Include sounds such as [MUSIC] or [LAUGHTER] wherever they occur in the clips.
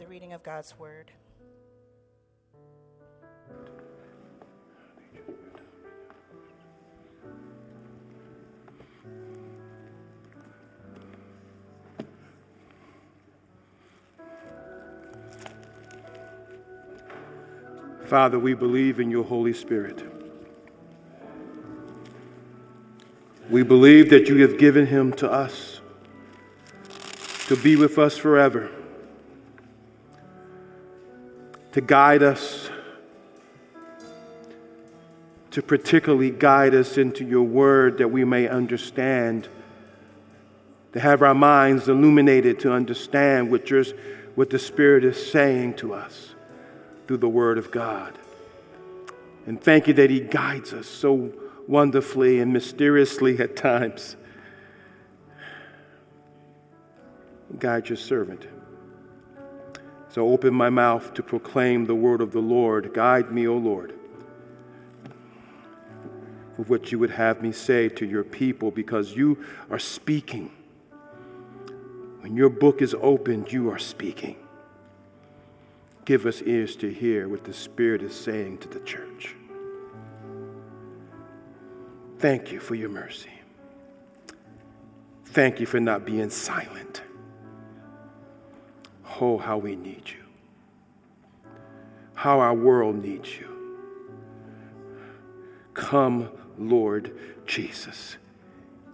The reading of God's word. Father, we believe in your Holy Spirit. We believe that you have given him to us to be with us forever, to guide us, to particularly guide us into your word that we may understand, to have our minds illuminated to understand what, your, what the Spirit is saying to us through the word of God. And thank you that he guides us so wonderfully and mysteriously at times. Guide your servant. So open my mouth to proclaim the word of the Lord. Guide me, O Lord, for what you would have me say to your people, because you are speaking. When your book is opened, you are speaking. Give us ears to hear what the Spirit is saying to the church. Thank you for your mercy. Thank you for not being silent. Oh, how we need you. How our world needs you. Come, Lord Jesus,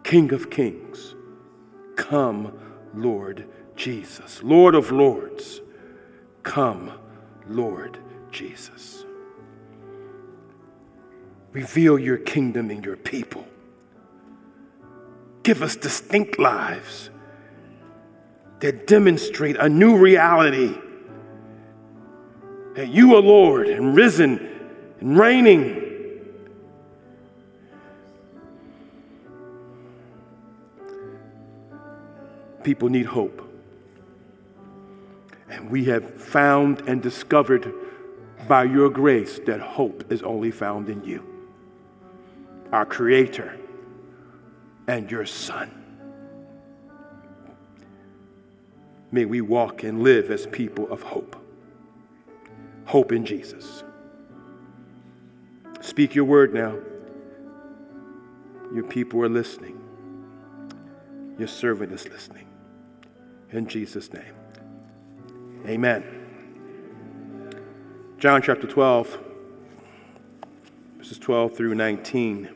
King of kings. Come, Lord Jesus, Lord of lords. Come, Lord Jesus. Reveal your kingdom in your people. Give us distinct lives that demonstrate a new reality that you are Lord and risen and reigning. People need hope. And we have found and discovered by your grace that hope is only found in you, our Creator and your Son. May we walk and live as people of hope. Hope in Jesus. Speak your word now. Your people are listening. Your servant is listening. In Jesus' name. Amen. John chapter 12, verses 12 through 19.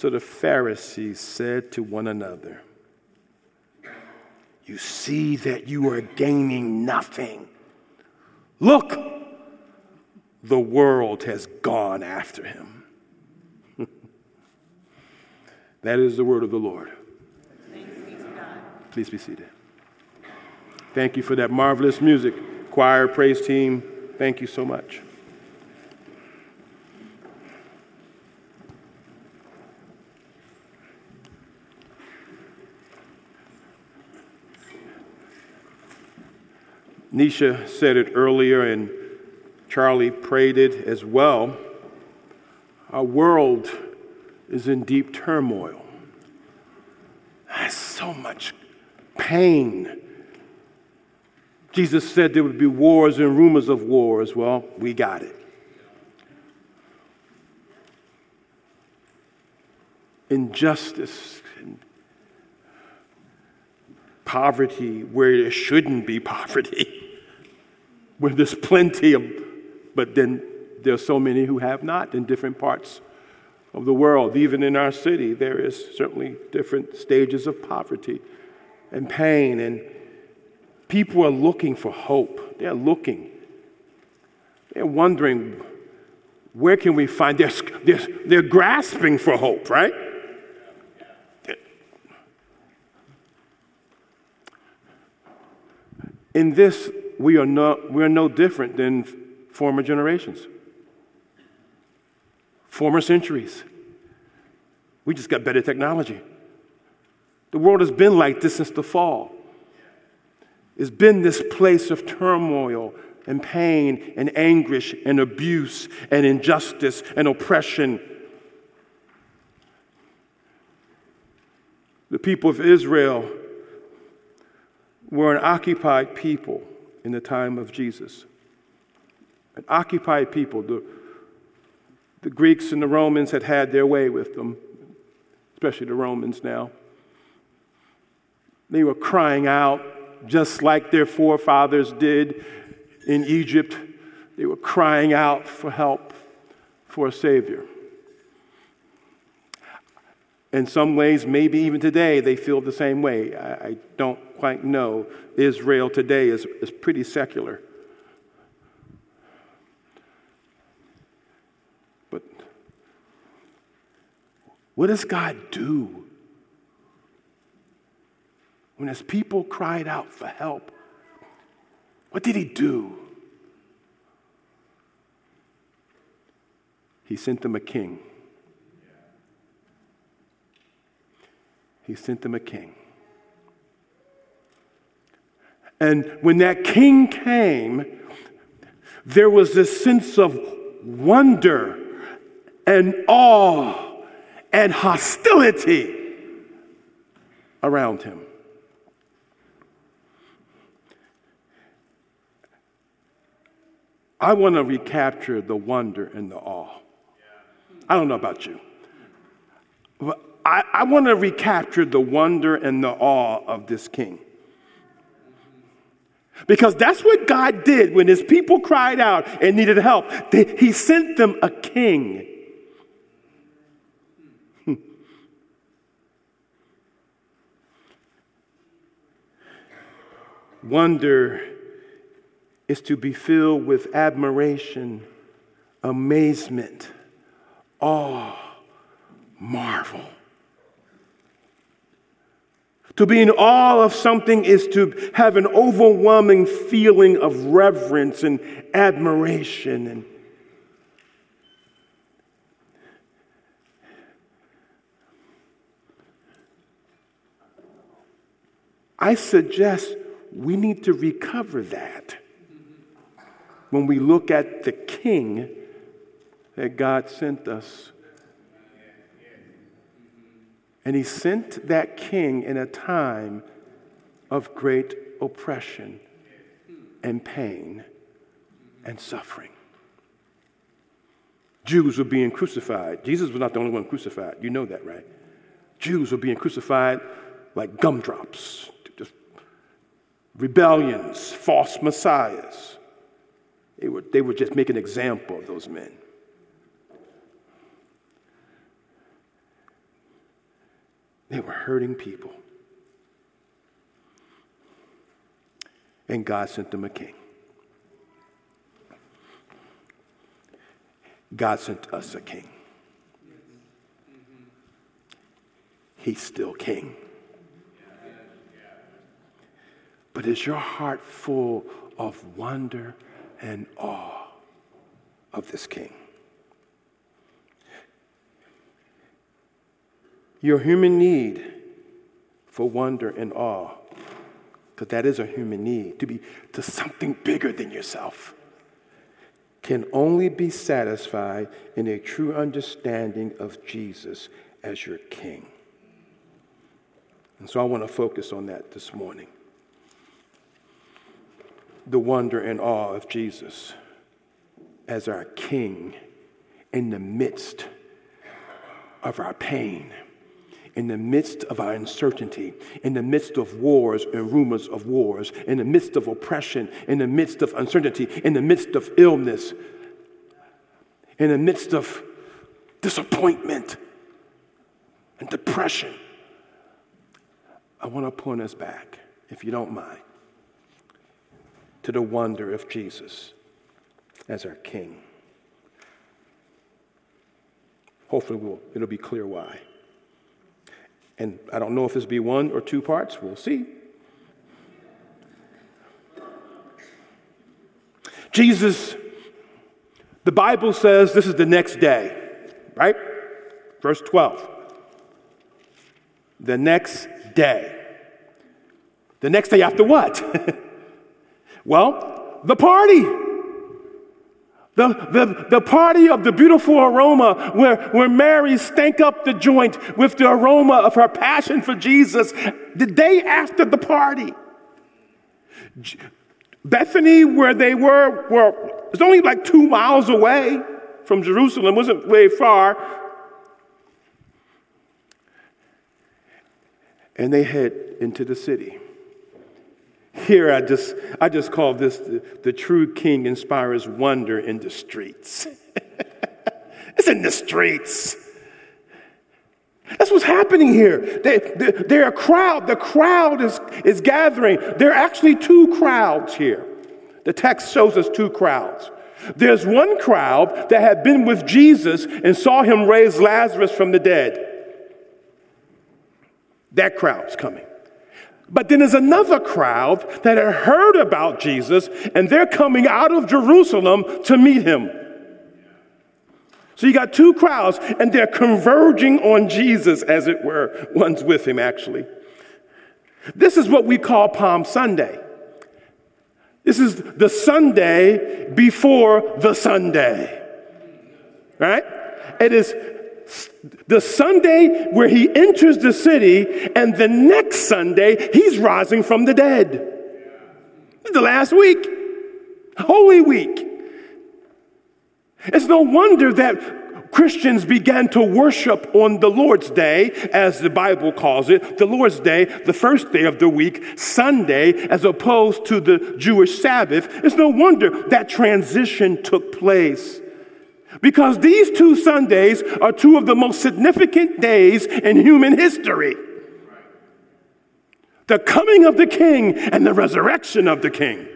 So the Pharisees said to one another, You see that you are gaining nothing. Look, the world has gone after him. [LAUGHS] That is the word of the Lord. Please be seated. Thank you for that marvelous music. Choir, praise team, thank you so much. Nisha said it earlier, and Charlie prayed it as well. Our world is in deep turmoil. There's so much pain. Jesus said there would be wars and rumors of wars. Well, we got it. Injustice and poverty where there shouldn't be poverty, [LAUGHS] where there's plenty of, but then there's so many who have not in different parts of the world. Even in our city, there is certainly different stages of poverty and pain, and people are looking for hope. They're looking. They're wondering, where can we find? They're, they're, they're grasping for hope, right? In this, we are, not, we are no different than former generations, former centuries. We just got better technology. The world has been like this since the fall. It's been this place of turmoil and pain and anguish and abuse and injustice and oppression. The people of Israel were an occupied people in the time of Jesus. An occupied people. The, the Greeks and the Romans had had their way with them, especially the Romans now. They were crying out just like their forefathers did in Egypt. They were crying out for help, for a Savior. In some ways, maybe even today, they feel the same way. I, I don't quite know. Israel today is, is pretty secular. But what does God do when his people cried out for help? What did he do? He sent them a king. He sent them a king. And when that king came, there was this sense of wonder and awe and hostility around him. I want to recapture the wonder and the awe. I don't know about you. I, I want to recapture the wonder and the awe of this king. Because that's what God did when his people cried out and needed help. He sent them a king. Hmm. Wonder is to be filled with admiration, amazement, awe, marvel. To be in awe of something is to have an overwhelming feeling of reverence and admiration and I suggest we need to recover that when we look at the king that God sent us and he sent that king in a time of great oppression and pain and suffering. Jews were being crucified. Jesus was not the only one crucified. You know that, right? Jews were being crucified like gumdrops. Just rebellions, false messiahs. They were, they were just making an example of those men. They were hurting people. And God sent them a king. God sent us a king. He's still king. But is your heart full of wonder and awe of this king? Your human need for wonder and awe, because that is a human need, to be to something bigger than yourself, can only be satisfied in a true understanding of Jesus as your King. And so I want to focus on that this morning. The wonder and awe of Jesus as our King in the midst of our pain in the midst of our uncertainty, in the midst of wars and rumors of wars, in the midst of oppression, in the midst of uncertainty, in the midst of illness, in the midst of disappointment and depression. I want to point us back, if you don't mind, to the wonder of Jesus as our King. Hopefully, we'll, it'll be clear why. And I don't know if this will be one or two parts. We'll see. Jesus, the Bible says this is the next day, right? Verse 12. The next day. The next day after what? [LAUGHS] well, the party. The, the, the party of the beautiful aroma where, where Mary stank up the joint with the aroma of her passion for Jesus the day after the party. Bethany, where they were, were it's only like two miles away from Jerusalem, wasn't very far. And they head into the city. Here, I just, I just call this the, the true king inspires wonder in the streets. [LAUGHS] it's in the streets. That's what's happening here. They, they, they're a crowd. The crowd is, is gathering. There are actually two crowds here. The text shows us two crowds. There's one crowd that had been with Jesus and saw him raise Lazarus from the dead. That crowd's coming. But then there's another crowd that had heard about Jesus and they're coming out of Jerusalem to meet him. So you got two crowds and they're converging on Jesus, as it were. One's with him, actually. This is what we call Palm Sunday. This is the Sunday before the Sunday. Right? It is the Sunday where he enters the city, and the next Sunday, he's rising from the dead. The last week, Holy Week. It's no wonder that Christians began to worship on the Lord's Day, as the Bible calls it, the Lord's Day, the first day of the week, Sunday, as opposed to the Jewish Sabbath. It's no wonder that transition took place. Because these two Sundays are two of the most significant days in human history the coming of the King and the resurrection of the King.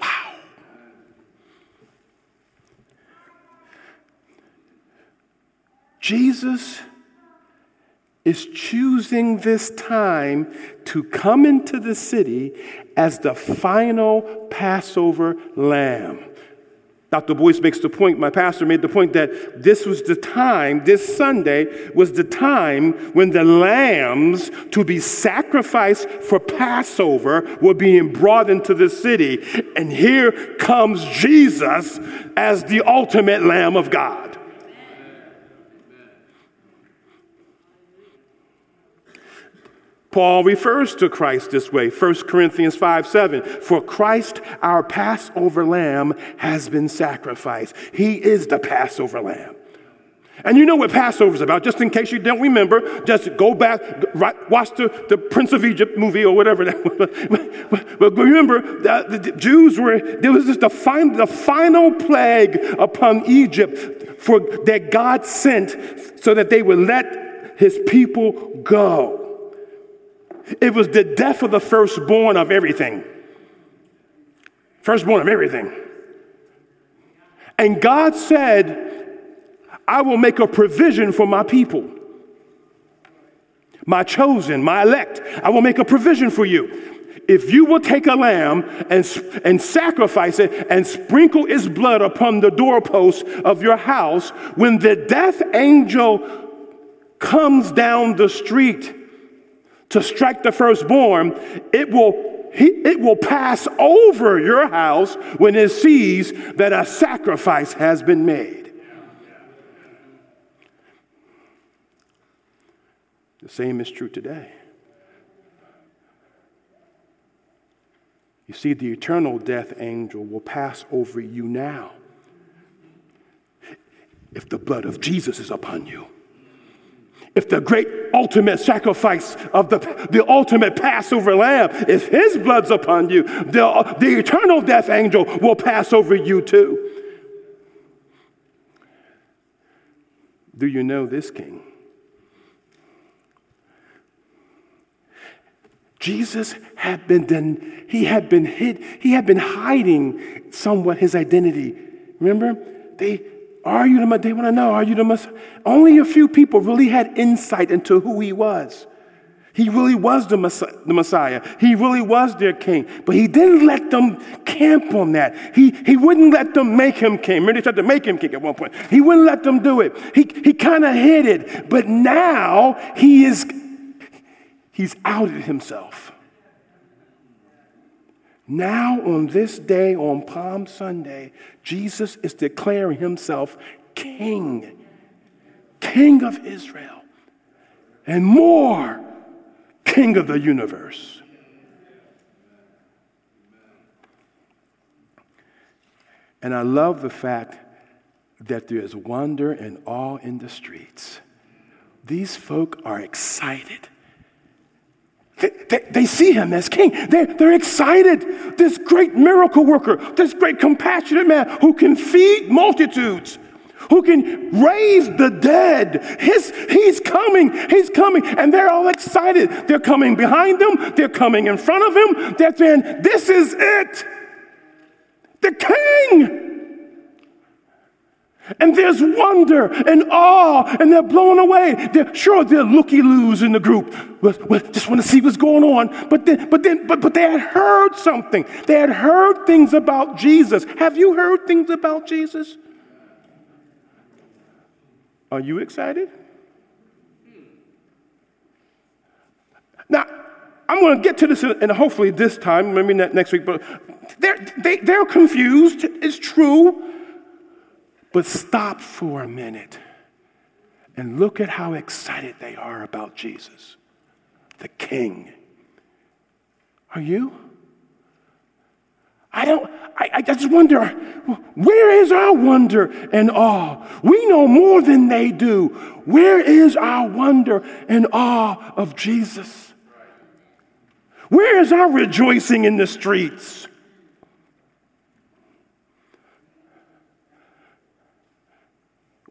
Wow. Jesus is choosing this time to come into the city as the final Passover lamb. Dr. Boice makes the point, my pastor made the point that this was the time, this Sunday was the time when the lambs to be sacrificed for Passover were being brought into the city. And here comes Jesus as the ultimate Lamb of God. Paul refers to Christ this way 1 Corinthians 5 7. For Christ, our Passover lamb, has been sacrificed. He is the Passover lamb. And you know what Passover is about, just in case you don't remember, just go back, watch the, the Prince of Egypt movie or whatever. [LAUGHS] but remember, the, the Jews were, there was just the, fin, the final plague upon Egypt for, that God sent so that they would let his people go. It was the death of the firstborn of everything. Firstborn of everything. And God said, I will make a provision for my people, my chosen, my elect. I will make a provision for you. If you will take a lamb and, and sacrifice it and sprinkle its blood upon the doorpost of your house, when the death angel comes down the street, to strike the firstborn, it will, it will pass over your house when it sees that a sacrifice has been made. The same is true today. You see, the eternal death angel will pass over you now if the blood of Jesus is upon you if the great ultimate sacrifice of the, the ultimate Passover lamb, if his blood's upon you, the, the eternal death angel will pass over you too. Do you know this king? Jesus had been he had been hid, he had been hiding somewhat his identity. Remember? They are you the They want to know, are you the Messiah? Only a few people really had insight into who he was. He really was the Messiah. He really was their king. But he didn't let them camp on that. He, he wouldn't let them make him king. Remember, they tried to make him king at one point. He wouldn't let them do it. He, he kind of hid it. But now he is, he's outed himself. Now, on this day, on Palm Sunday, Jesus is declaring himself king, king of Israel, and more, king of the universe. And I love the fact that there is wonder and awe in the streets. These folk are excited. They, they, they, see him as king. They're, they're excited. This great miracle worker, this great compassionate man who can feed multitudes, who can raise the dead. His, he's coming. He's coming. And they're all excited. They're coming behind him. They're coming in front of him. They're saying, This is it. The king. And there's wonder and awe, and they're blown away. They're, sure, they're looky loos in the group. We, we just want to see what's going on. But then, but then, but, but they had heard something. They had heard things about Jesus. Have you heard things about Jesus? Are you excited? Now, I'm going to get to this, and hopefully this time, maybe next week, but they're, they, they're confused. It's true. But stop for a minute and look at how excited they are about Jesus, the King. Are you? I don't, I, I, just wonder, where is our wonder and awe? We know more than they do. Where is our wonder and awe of Jesus? Where is our rejoicing in the streets?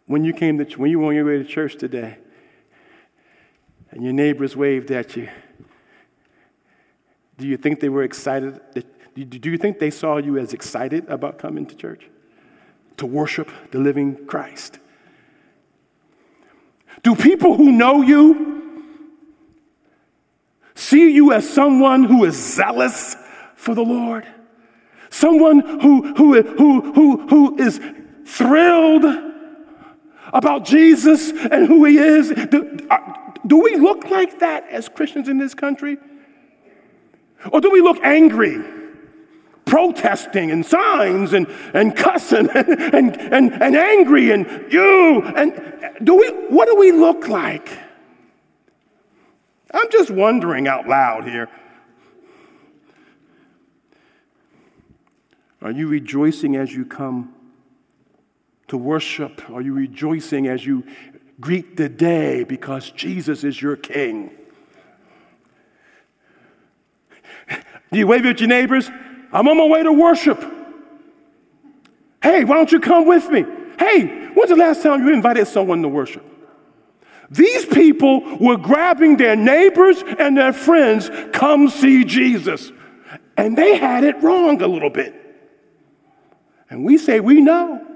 When you came to when you were on your way to church today and your neighbors waved at you do you think they were excited do you think they saw you as excited about coming to church? To worship the living christ? Do people who know you see you as someone who is zealous for the lord? Someone who, who, who, who, who is thrilled about Jesus and who he is? Do, uh, do we look like that as Christians in this country? Or do we look angry? protesting and signs and, and cussing [LAUGHS] and, and, and, and, angry and you and do we what do we look like i'm just wondering out loud here are you rejoicing as you come to worship? Are you rejoicing as you greet the day because Jesus is your King? Do you wave at your neighbors? I'm on my way to worship. Hey, why don't you come with me? Hey, when's the last time you invited someone to worship? These people were grabbing their neighbors and their friends, come see Jesus. And they had it wrong a little bit. And we say, we know.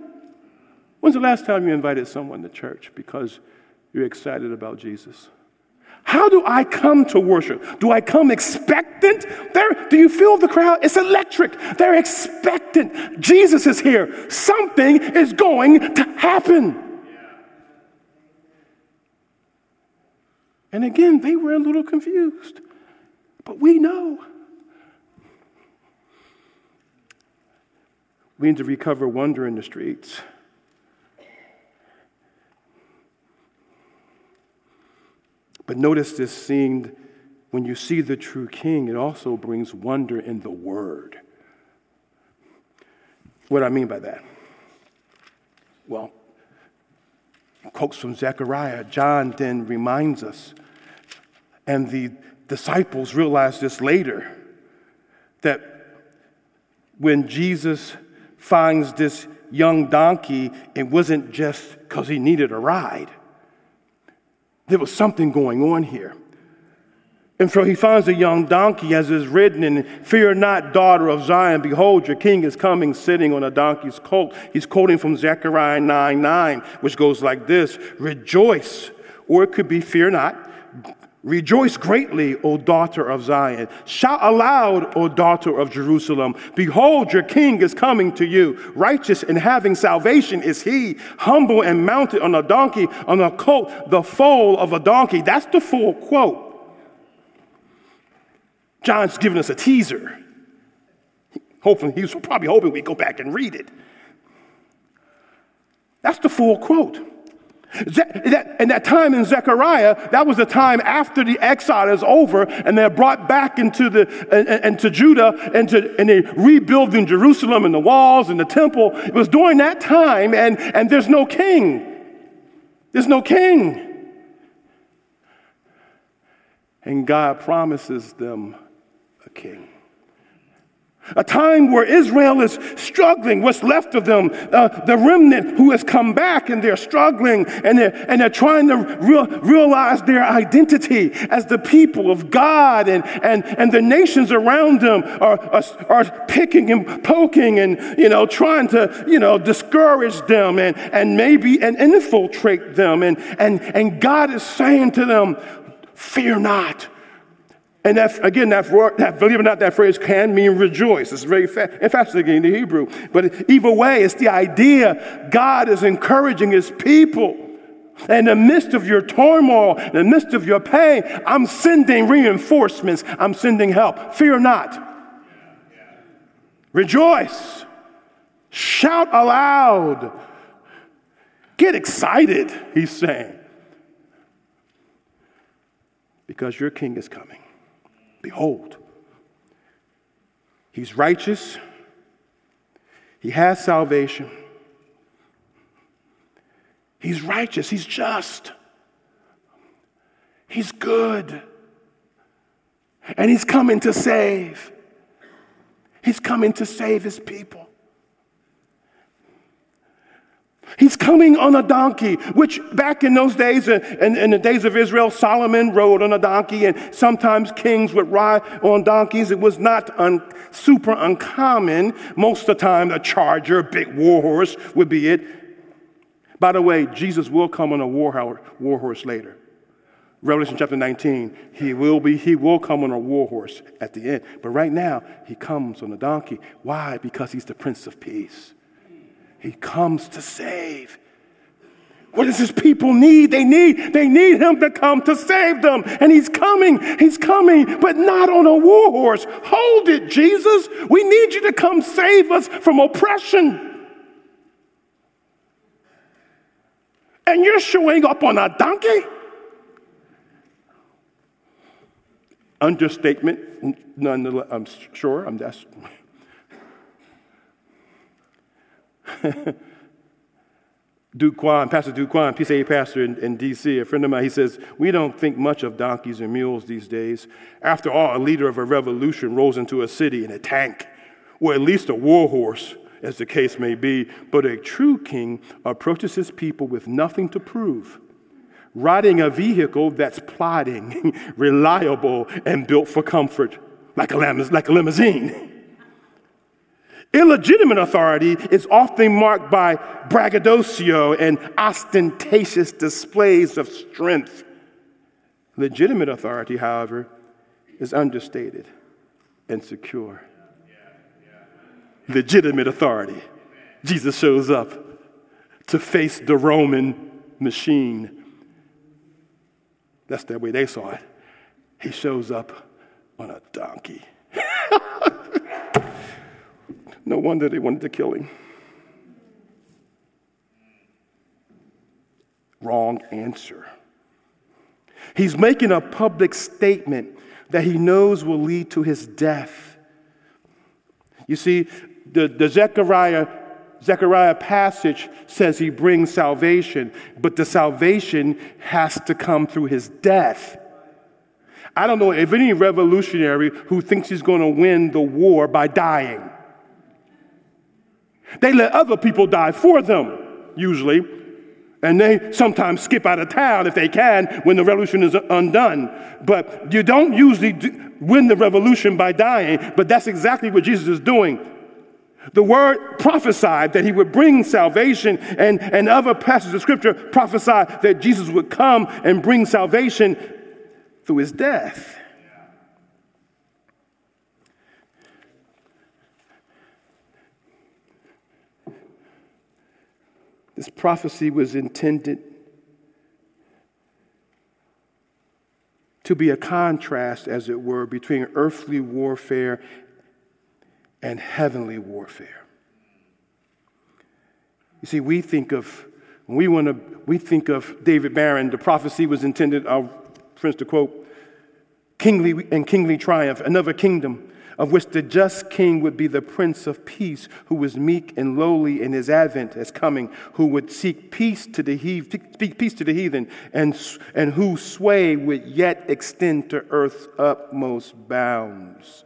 When's the last time you invited someone to church because you're excited about Jesus? How do I come to worship? Do I come expectant? Do you feel the crowd? It's electric. They're expectant. Jesus is here. Something is going to happen. And again, they were a little confused. But we know. We need to recover wonder in the streets. But notice this scene when you see the true king, it also brings wonder in the word. What do I mean by that? Well, quotes from Zechariah. John then reminds us, and the disciples realized this later, that when Jesus finds this young donkey, it wasn't just because he needed a ride. There was something going on here. And so he finds a young donkey as is ridden, and fear not, daughter of Zion, behold, your king is coming sitting on a donkey's colt. He's quoting from Zechariah 9 9, which goes like this Rejoice, or it could be fear not. Rejoice greatly, O daughter of Zion. Shout aloud, O daughter of Jerusalem. Behold, your king is coming to you. Righteous and having salvation is he, humble and mounted on a donkey, on a colt, the foal of a donkey. That's the full quote. John's giving us a teaser. Hopefully, he was probably hoping we'd go back and read it. That's the full quote. And that time in Zechariah, that was the time after the exile is over and they're brought back into, the, into Judah and, to, and they're rebuilding Jerusalem and the walls and the temple. It was during that time and, and there's no king. There's no king. And God promises them a king. A time where Israel is struggling, what's left of them, uh, the remnant who has come back and they're struggling and they're, and they're trying to real, realize their identity as the people of God, and, and, and the nations around them are, are, are picking and poking and you know, trying to you know, discourage them and, and maybe and infiltrate them. And, and, and God is saying to them, Fear not and that, again, that, that, believe it or not, that phrase can mean rejoice. It's very fa- fascinating in the Hebrew. But either way, it's the idea God is encouraging his people. In the midst of your turmoil, in the midst of your pain, I'm sending reinforcements. I'm sending help. Fear not. Rejoice. Shout aloud. Get excited, he's saying. Because your king is coming. Behold, he's righteous, he has salvation, he's righteous, he's just, he's good, and he's coming to save. He's coming to save his people. He's coming on a donkey, which back in those days, uh, in, in, the days of Israel, Solomon rode on a donkey, and sometimes kings would ride on donkeys. It was not un, super uncommon. Most of the time, a charger, a big war horse would be it. By the way, Jesus will come on a war, war horse later. Revelation chapter 19, he will be, he will come on a war horse at the end. But right now, he comes on a donkey. Why? Because he's the Prince of Peace. He comes to save. What does his people need? They need, they need him to come to save them. And he's coming, he's coming, but not on a war horse. Hold it, Jesus. We need you to come save us from oppression. And you're showing up on a donkey? Understatement, nonetheless, I'm sure, I'm just [LAUGHS] Duke Kwon, Pastor Duke Kwon, PCA pastor in, in D.C., a friend of mine, he says, We don't think much of donkeys and mules these days. After all, a leader of a revolution rolls into a city in a tank, or at least a war horse, as the case may be. But a true king approaches his people with nothing to prove, riding a vehicle that's plodding, [LAUGHS] reliable, and built for comfort, like a, like a limousine. Illegitimate authority is often marked by braggadocio and ostentatious displays of strength. Legitimate authority, however, is understated and secure. Legitimate authority. Jesus shows up to face the Roman machine. That's the way they saw it. He shows up on a donkey. [LAUGHS] No wonder they wanted to kill him. Wrong answer. He's making a public statement that he knows will lead to his death. You see, the, the Zechariah Zechariah passage says he brings salvation, but the salvation has to come through his death. I don't know if any revolutionary who thinks he's going to win the war by dying. They let other people die for them, usually, and they sometimes skip out of town if they can when the revolution is undone. But you don't usually win the revolution by dying, but that's exactly what Jesus is doing. The word prophesied that he would bring salvation, and, and other passages of scripture prophesied that Jesus would come and bring salvation through his death. Prophecy was intended to be a contrast, as it were, between earthly warfare and heavenly warfare. You see, we think of, we want to, we think of David Baron, the prophecy was intended, I'll to quote, kingly and kingly triumph, another kingdom of which the just king would be the prince of peace, who was meek and lowly in his advent as coming, who would seek peace to the heathen, speak peace to the heathen, and, and whose sway would yet extend to earth's utmost bounds.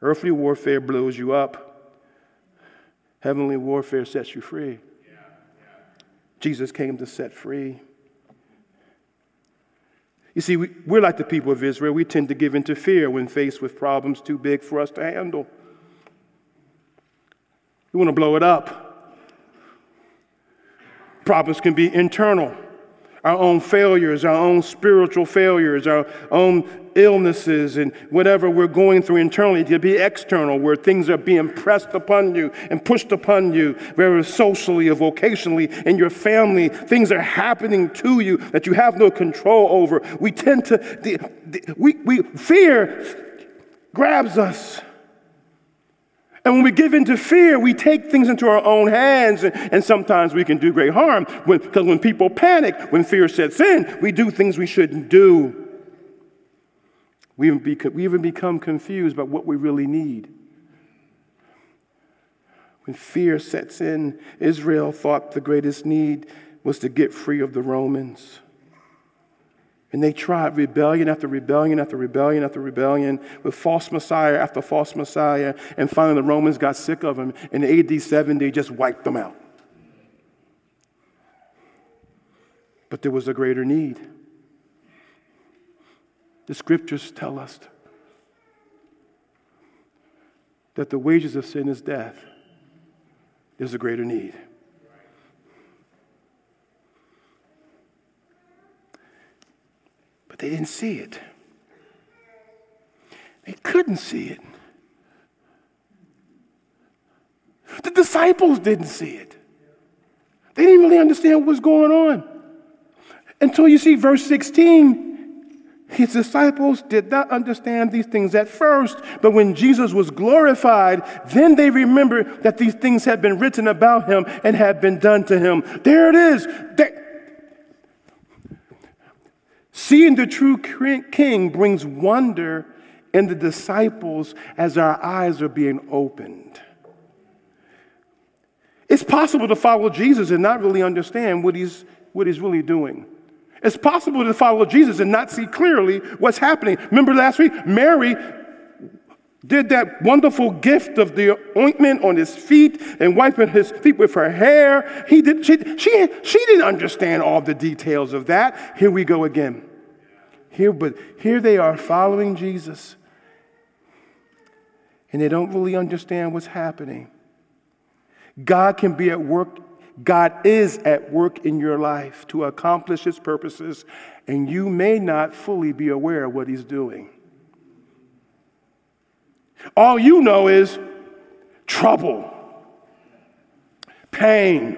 Earthly warfare blows you up. Heavenly warfare sets you free. Jesus came to set free. You see, we, we're like the people of Israel. We tend to give in to fear when faced with problems too big for us to handle. We want to blow it up. Problems can be internal our own failures, our own spiritual failures, our own illnesses, and whatever we're going through internally to be external, where things are being pressed upon you and pushed upon you, whether socially or vocationally, in your family, things are happening to you that you have no control over. We tend to, the, the, we, we, fear grabs us. And when we give in to fear, we take things into our own hands, and, and sometimes we can do great harm. Because when, when people panic, when fear sets in, we do things we shouldn't do. We even, be, we even become confused about what we really need. When fear sets in, Israel thought the greatest need was to get free of the Romans. And they tried rebellion after rebellion after rebellion after rebellion with false Messiah after false Messiah. And finally, the Romans got sick of them. In AD 70, just wiped them out. But there was a greater need. The scriptures tell us that the wages of sin is death. There's a greater need. But they didn't see it. They couldn't see it. The disciples didn't see it. They didn't really understand what was going on. Until you see verse 16. His disciples did not understand these things at first, but when Jesus was glorified, then they remembered that these things had been written about him and had been done to him. There it is. Seeing the true king brings wonder in the disciples as our eyes are being opened. It's possible to follow Jesus and not really understand what he's, what he's really doing. It's possible to follow Jesus and not see clearly what's happening. Remember last week, Mary did that wonderful gift of the ointment on his feet and wiping his feet with her hair. He did, she, she, she didn't understand all the details of that. Here we go again. Here, but here they are following Jesus, and they don't really understand what's happening. God can be at work, God is at work in your life to accomplish his purposes, and you may not fully be aware of what he's doing. All you know is trouble, pain.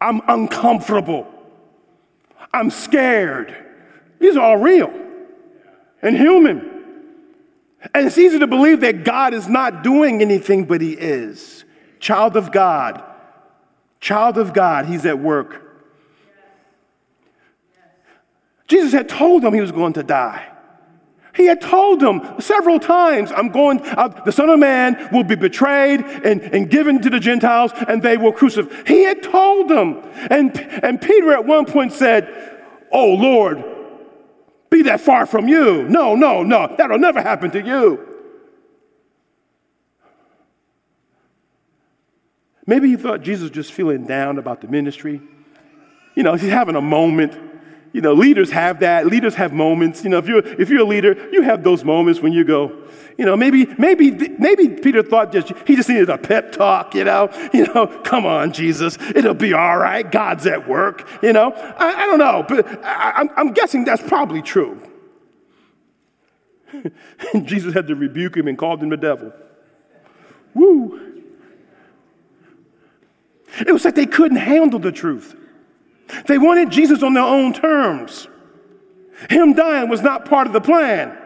I'm uncomfortable. I'm scared. These are all real and human. And it's easy to believe that God is not doing anything, but He is. Child of God. Child of God, He's at work. Jesus had told them He was going to die. He had told them several times, I'm going, uh, the Son of Man will be betrayed and, and given to the Gentiles and they will crucify. He had told them. And, and Peter at one point said, Oh Lord, be that far from you. No, no, no, that'll never happen to you. Maybe he thought Jesus was just feeling down about the ministry. You know, he's having a moment. You know, leaders have that. Leaders have moments. You know, if you're if you're a leader, you have those moments when you go, you know, maybe maybe maybe Peter thought just he just needed a pep talk. You know, [LAUGHS] you know, come on, Jesus, it'll be all right. God's at work. You know, I, I don't know, but I, I'm, I'm guessing that's probably true. [LAUGHS] Jesus had to rebuke him and called him the devil. Woo. It was like they couldn't handle the truth. They wanted Jesus on their own terms. Him dying was not part of the plan.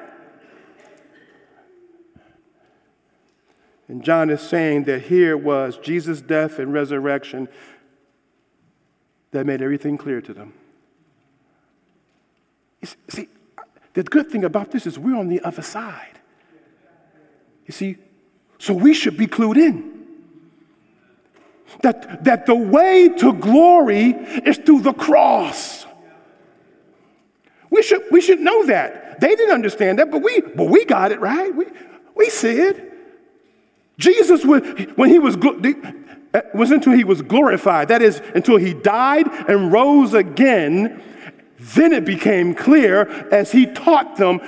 And John is saying that here was Jesus' death and resurrection that made everything clear to them. See, the good thing about this is we're on the other side. You see, so we should be clued in. That, that the way to glory is through the cross. We should, we should know that. They didn't understand that, but we, but we got it, right? We, we see it. Jesus, when he was, uh, was until he was glorified, that is, until he died and rose again, then it became clear as he taught them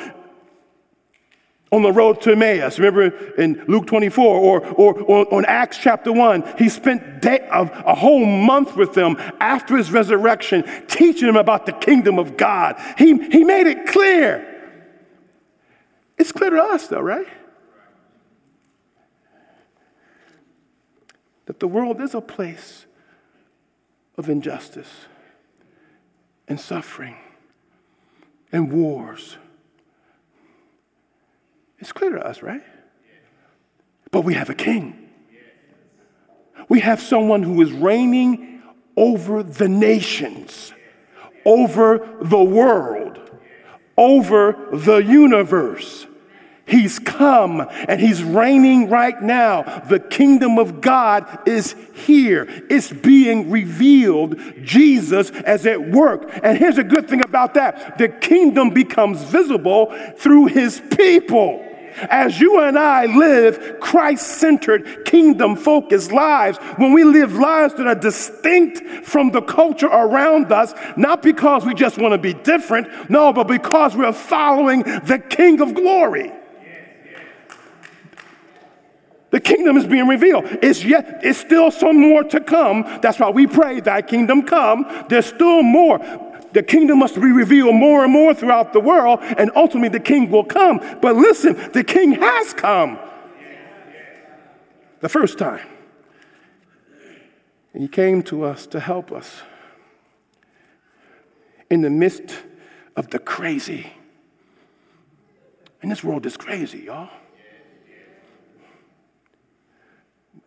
on the road to Emmaus. Remember in Luke 24 or, or, or on Acts chapter 1, he spent day, a, a whole month with them after his resurrection, teaching them about the kingdom of God. He, he made it clear. It's clear to us, though, right? That the world is a place of injustice and suffering and wars it's clear to us, right? But we have a king. We have someone who is reigning over the nations, over the world, over the universe. He's come and he's reigning right now. The kingdom of God is here. It's being revealed. Jesus is at work. And here's a good thing about that the kingdom becomes visible through his people. As you and I live Christ centered, kingdom focused lives, when we live lives that are distinct from the culture around us, not because we just want to be different, no, but because we're following the King of glory. The kingdom is being revealed. It's yet, it's still some more to come. That's why we pray, Thy kingdom come. There's still more. The kingdom must be revealed more and more throughout the world, and ultimately the king will come. But listen, the king has come the first time. And he came to us to help us in the midst of the crazy. And this world is crazy, y'all.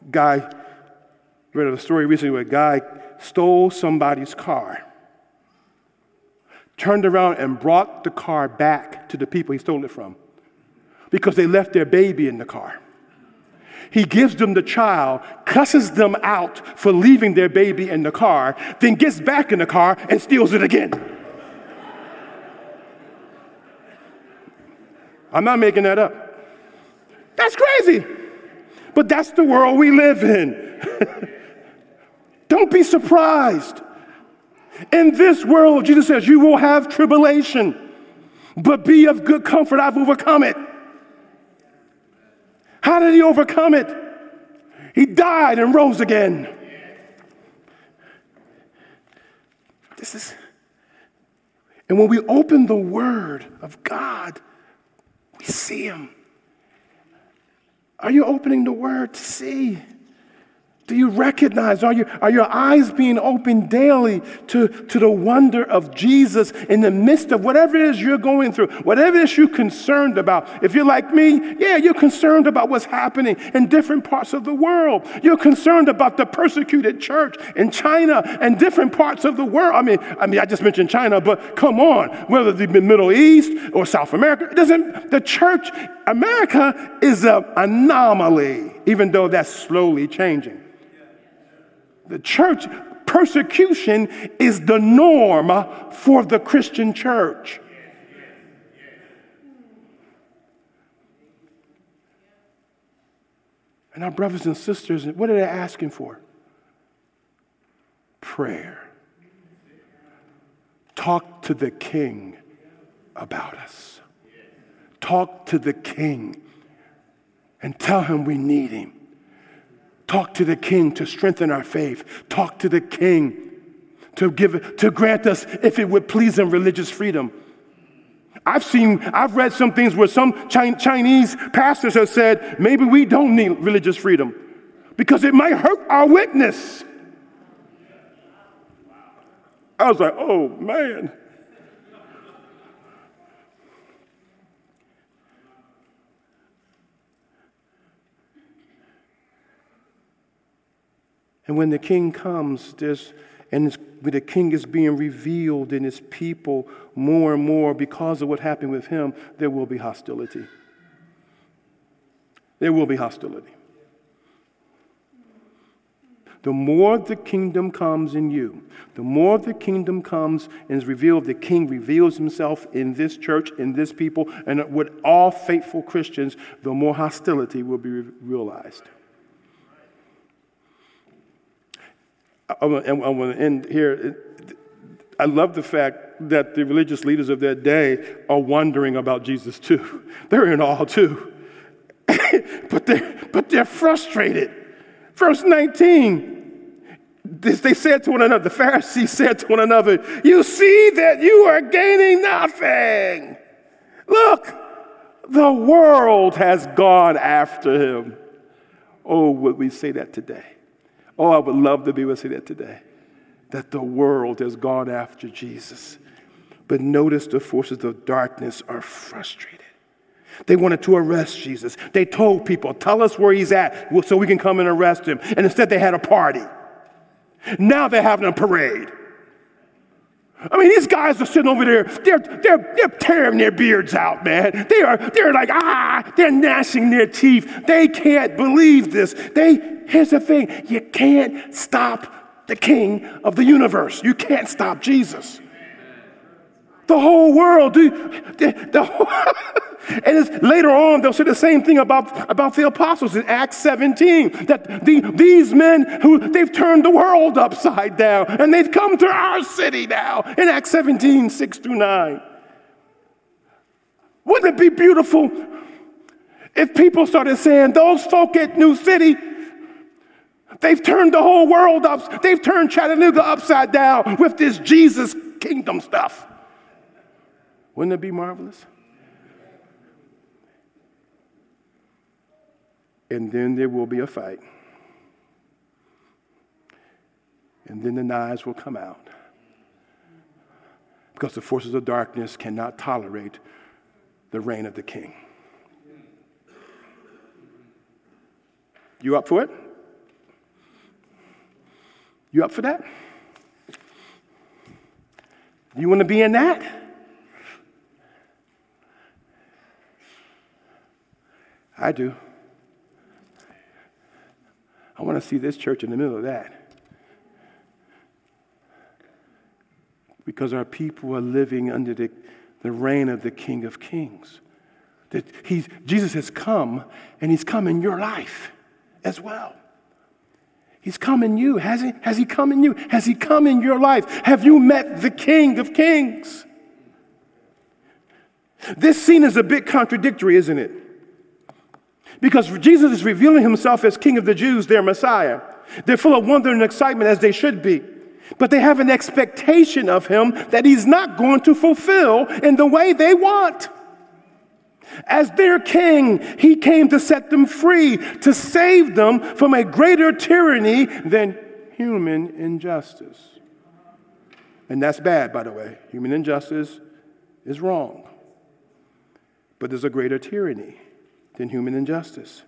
Guy read a story recently where a guy stole somebody's car turned around and brought the car back to the people he stole it from because they left their baby in the car. He gives them the child, cusses them out for leaving their baby in the car, then gets back in the car and steals it again. I'm not making that up. That's crazy. But that's the world we live in. [LAUGHS] Don't be surprised in this world, Jesus says, you will have tribulation, but be of good comfort. I've overcome it. How did he overcome it? He died and rose again. This is, and when we open the Word of God, we see Him. Are you opening the Word to see? Do you recognize? Are, you, are your eyes being opened daily to, to the wonder of Jesus in the midst of whatever it is you're going through, whatever it is you're concerned about? If you're like me, yeah, you're concerned about what's happening in different parts of the world. You're concerned about the persecuted church in China and different parts of the world. I mean, I mean, I just mentioned China, but come on, whether it be Middle East or South America, it doesn't. The church, America, is an anomaly, even though that's slowly changing. The church persecution is the norm for the Christian church. And our brothers and sisters, what are they asking for? Prayer. Talk to the king about us. Talk to the king and tell him we need him. Talk to the king to strengthen our faith. Talk to the king to give to grant us, if it would please him, religious freedom. I've seen, I've read some things where some Chinese pastors have said, maybe we don't need religious freedom because it might hurt our witness. I was like, oh man. And when the king comes, there's, and the king is being revealed in his people more and more because of what happened with him, there will be hostility. There will be hostility. The more the kingdom comes in you, the more the kingdom comes and is revealed, the king reveals himself in this church, in this people, and with all faithful Christians, the more hostility will be realized. I want to end here. I love the fact that the religious leaders of that day are wondering about Jesus too. [LAUGHS] They're in awe too. [LAUGHS] but, they're, but they're frustrated. Verse 19, they said to one another, the Pharisees said to one another, You see that you are gaining nothing. Look, the world has gone after him. Oh, would we say that today? Oh, I would love to be able to say that today. That the world has gone after Jesus. But notice the forces of darkness are frustrated. They wanted to arrest Jesus. They told people, tell us where he's at so we can come and arrest him. And instead, they had a party. Now they're having a parade. I mean, these guys are sitting over there, they're, they're, they're tearing their beards out, man. They are, they're like, ah, they're gnashing their teeth. They can't believe this. They, here's the thing you can't stop the king of the universe. You can't stop Jesus. The whole world, the, the, the [LAUGHS] and later on, they'll say the same thing about, about the apostles in Acts 17 that the, these men who they've turned the world upside down and they've come to our city now in Acts 17 6 through 9. Wouldn't it be beautiful if people started saying, Those folk at New City, they've turned the whole world up, they've turned Chattanooga upside down with this Jesus kingdom stuff? Wouldn't it be marvelous? and then there will be a fight. And then the knives will come out. Because the forces of darkness cannot tolerate the reign of the king. You up for it? You up for that? You want to be in that? I do. I want to see this church in the middle of that. Because our people are living under the, the reign of the King of Kings. That he's, Jesus has come, and he's come in your life as well. He's come in you. Has he, has he come in you? Has he come in your life? Have you met the King of Kings? This scene is a bit contradictory, isn't it? Because Jesus is revealing himself as King of the Jews, their Messiah. They're full of wonder and excitement as they should be. But they have an expectation of him that he's not going to fulfill in the way they want. As their king, he came to set them free, to save them from a greater tyranny than human injustice. And that's bad, by the way. Human injustice is wrong. But there's a greater tyranny than human injustice.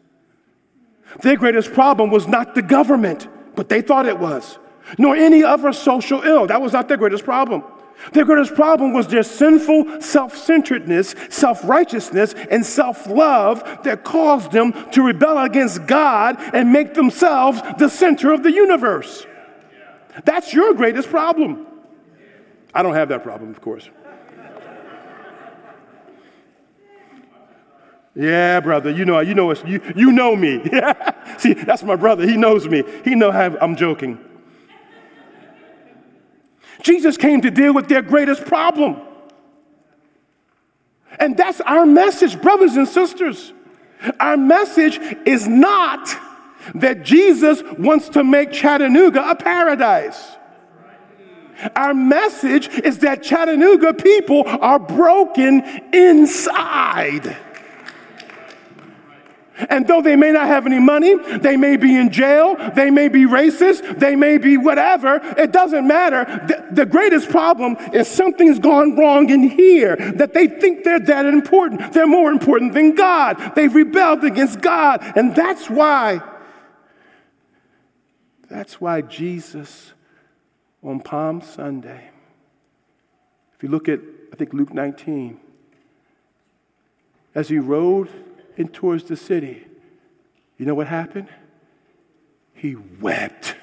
Their greatest problem was not the government, but they thought it was, nor any other social ill. That was not their greatest problem. Their greatest problem was their sinful self centeredness, self righteousness, and self love that caused them to rebel against God and make themselves the center of the universe. That's your greatest problem. I don't have that problem, of course. Yeah, brother, you know, you know, you, you know me. [LAUGHS] See, that's my brother. He knows me. He know how I'm joking. Jesus came to deal with their greatest problem. And that's our message, brothers and sisters. Our message is not that Jesus wants to make Chattanooga a paradise. Our message is that Chattanooga people are broken inside. And though they may not have any money, they may be in jail, they may be racist, they may be whatever, it doesn't matter. The, the, greatest problem is something's gone wrong in here, that they think they're that important. They're more important than God. They've rebelled against God. And that's why, that's why Jesus on Palm Sunday, if you look at, I think, Luke 19, as he rode in towards the city, you know what happened? He wept.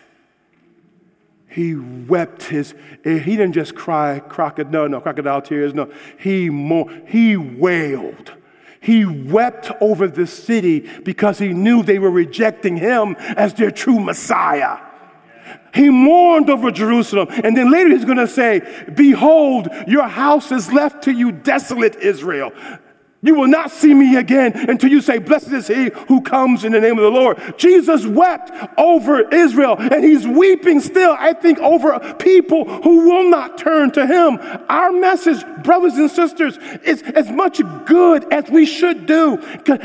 He wept his, eh, he didn't just cry crocodile, no, no, crocodile tears, no. He, mo- he wailed. He wept over the city because he knew they were rejecting him as their true Messiah. He mourned over Jerusalem. And then later he's going to say, Behold, your house is left to you desolate, Israel. You will not see me again until you say, Blessed is he who comes in the name of the Lord. Jesus wept over Israel, and he's weeping still, I think, over people who will not turn to him. Our message, brothers and sisters, is as much good as we should do.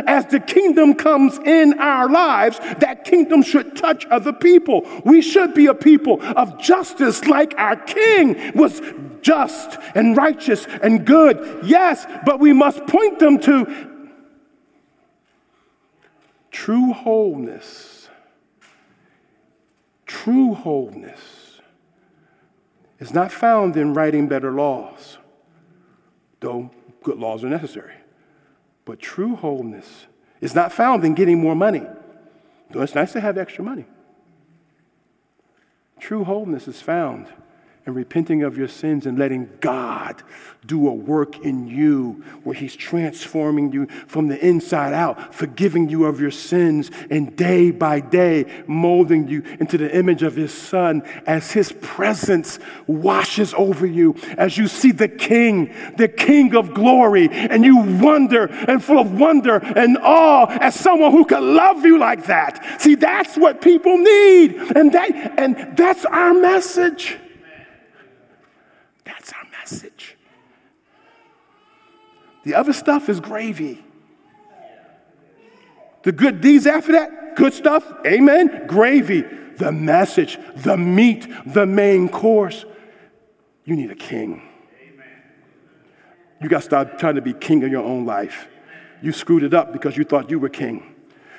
As the kingdom comes in our lives, that kingdom should touch other people. We should be a people of justice like our king was just and righteous and good. Yes, but we must point them to true wholeness. True wholeness is not found in writing better laws, though good laws are necessary. But true wholeness is not found in getting more money, though it's nice to have extra money. True wholeness is found and repenting of your sins and letting God do a work in you where He's transforming you from the inside out, forgiving you of your sins, and day by day molding you into the image of His Son as His presence washes over you, as you see the King, the King of glory, and you wonder and full of wonder and awe as someone who can love you like that. See, that's what people need, and that and that's our message. That's our message. The other stuff is gravy. The good deeds after that, good stuff, amen, gravy. The message, the meat, the main course. You need a king. You got to start trying to be king of your own life. You screwed it up because you thought you were king.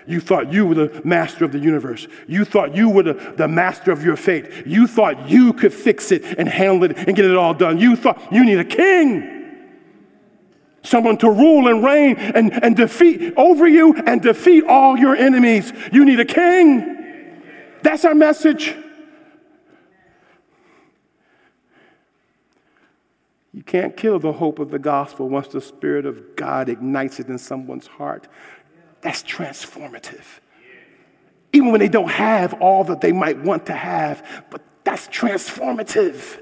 You thought you were the master of the universe. You thought you were the, the master of your fate. You thought you could fix it and handle it and get it all done. You thought you need a king. Someone to rule and reign and, and defeat over you and defeat all your enemies. You need a king. That's our message. You can't kill the hope of the gospel once the Spirit of God ignites it in someone's heart. That's transformative. Even when they don't have all that they might want to have, but that's transformative.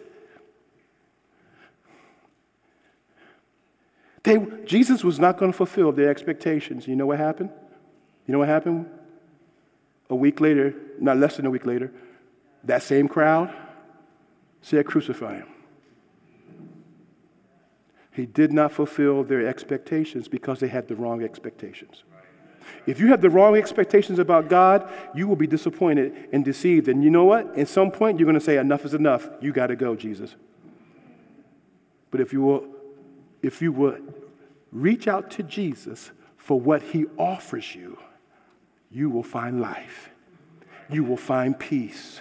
They, Jesus was not going to fulfill their expectations. You know what happened? You know what happened? A week later, not less than a week later, that same crowd said, Crucify him. He did not fulfill their expectations because they had the wrong expectations. If you have the wrong expectations about God, you will be disappointed and deceived. And you know what? At some point, you're going to say, Enough is enough. You got to go, Jesus. But if you will, if you will reach out to Jesus for what he offers you, you will find life. You will find peace.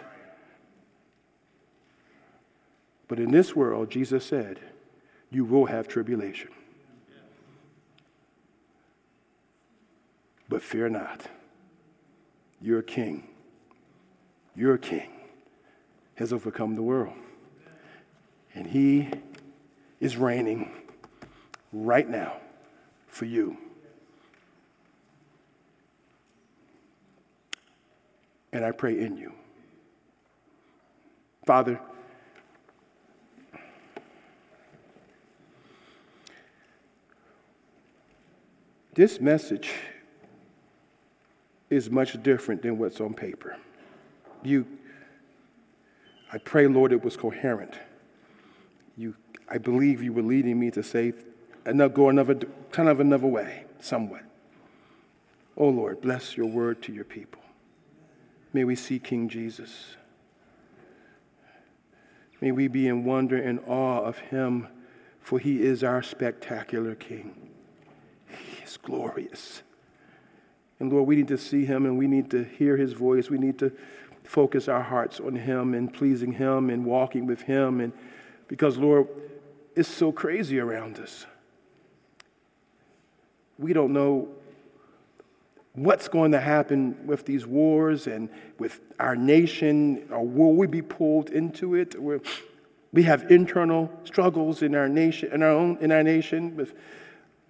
But in this world, Jesus said, you will have tribulation. But fear not. You're a king. Your king has overcome the world. And he is reigning right now for you. And I pray in you. Father, this message is much different than what's on paper. You, I pray, Lord, it was coherent. You, I believe you were leading me to say, another, go another, kind of another way, somewhat. Oh, Lord, bless your word to your people. May we see King Jesus. May we be in wonder and awe of him, for he is our spectacular King. He is glorious. And Lord, we need to see him and we need to hear his voice. We need to focus our hearts on him and pleasing him and walking with him. And because, Lord, it's so crazy around us. We don't know what's going to happen with these wars and with our nation, or will we be pulled into it? we have internal struggles in our nation, in our own, in our nation, with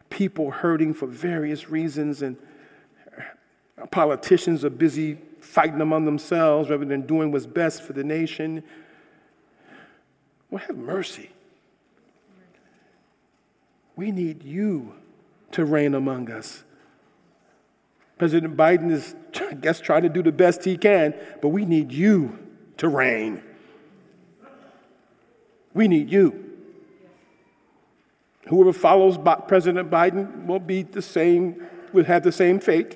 people hurting for various reasons, and Politicians are busy fighting among themselves rather than doing what's best for the nation. Well, have mercy. We need you to reign among us. President Biden is, I guess, trying to do the best he can, but we need you to reign. We need you. Whoever follows President Biden will be the same, will have the same fate.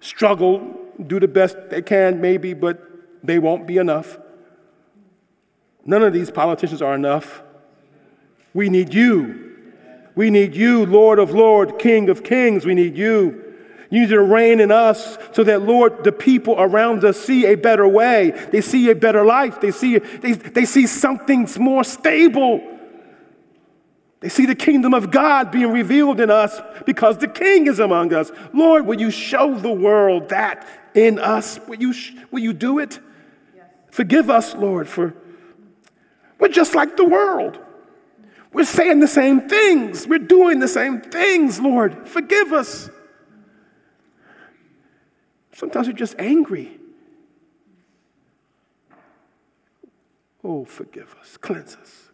Struggle, do the best they can, maybe, but they won't be enough. None of these politicians are enough. We need you. We need you, Lord of Lords, King of Kings. We need you. You need to reign in us so that, Lord, the people around us see a better way. They see a better life. They see, they, they see something more stable. They see the kingdom of God being revealed in us because the king is among us. Lord, will you show the world that in us? Will you, will you do it? Yes. Forgive us, Lord, for we're just like the world. We're saying the same things. We're doing the same things, Lord. Forgive us. Sometimes we're just angry. Oh, forgive us, cleanse us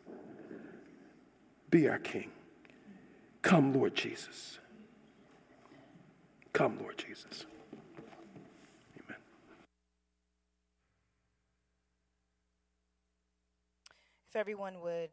be our King. Come, Lord Jesus. Come, Lord Jesus. Amen. If everyone would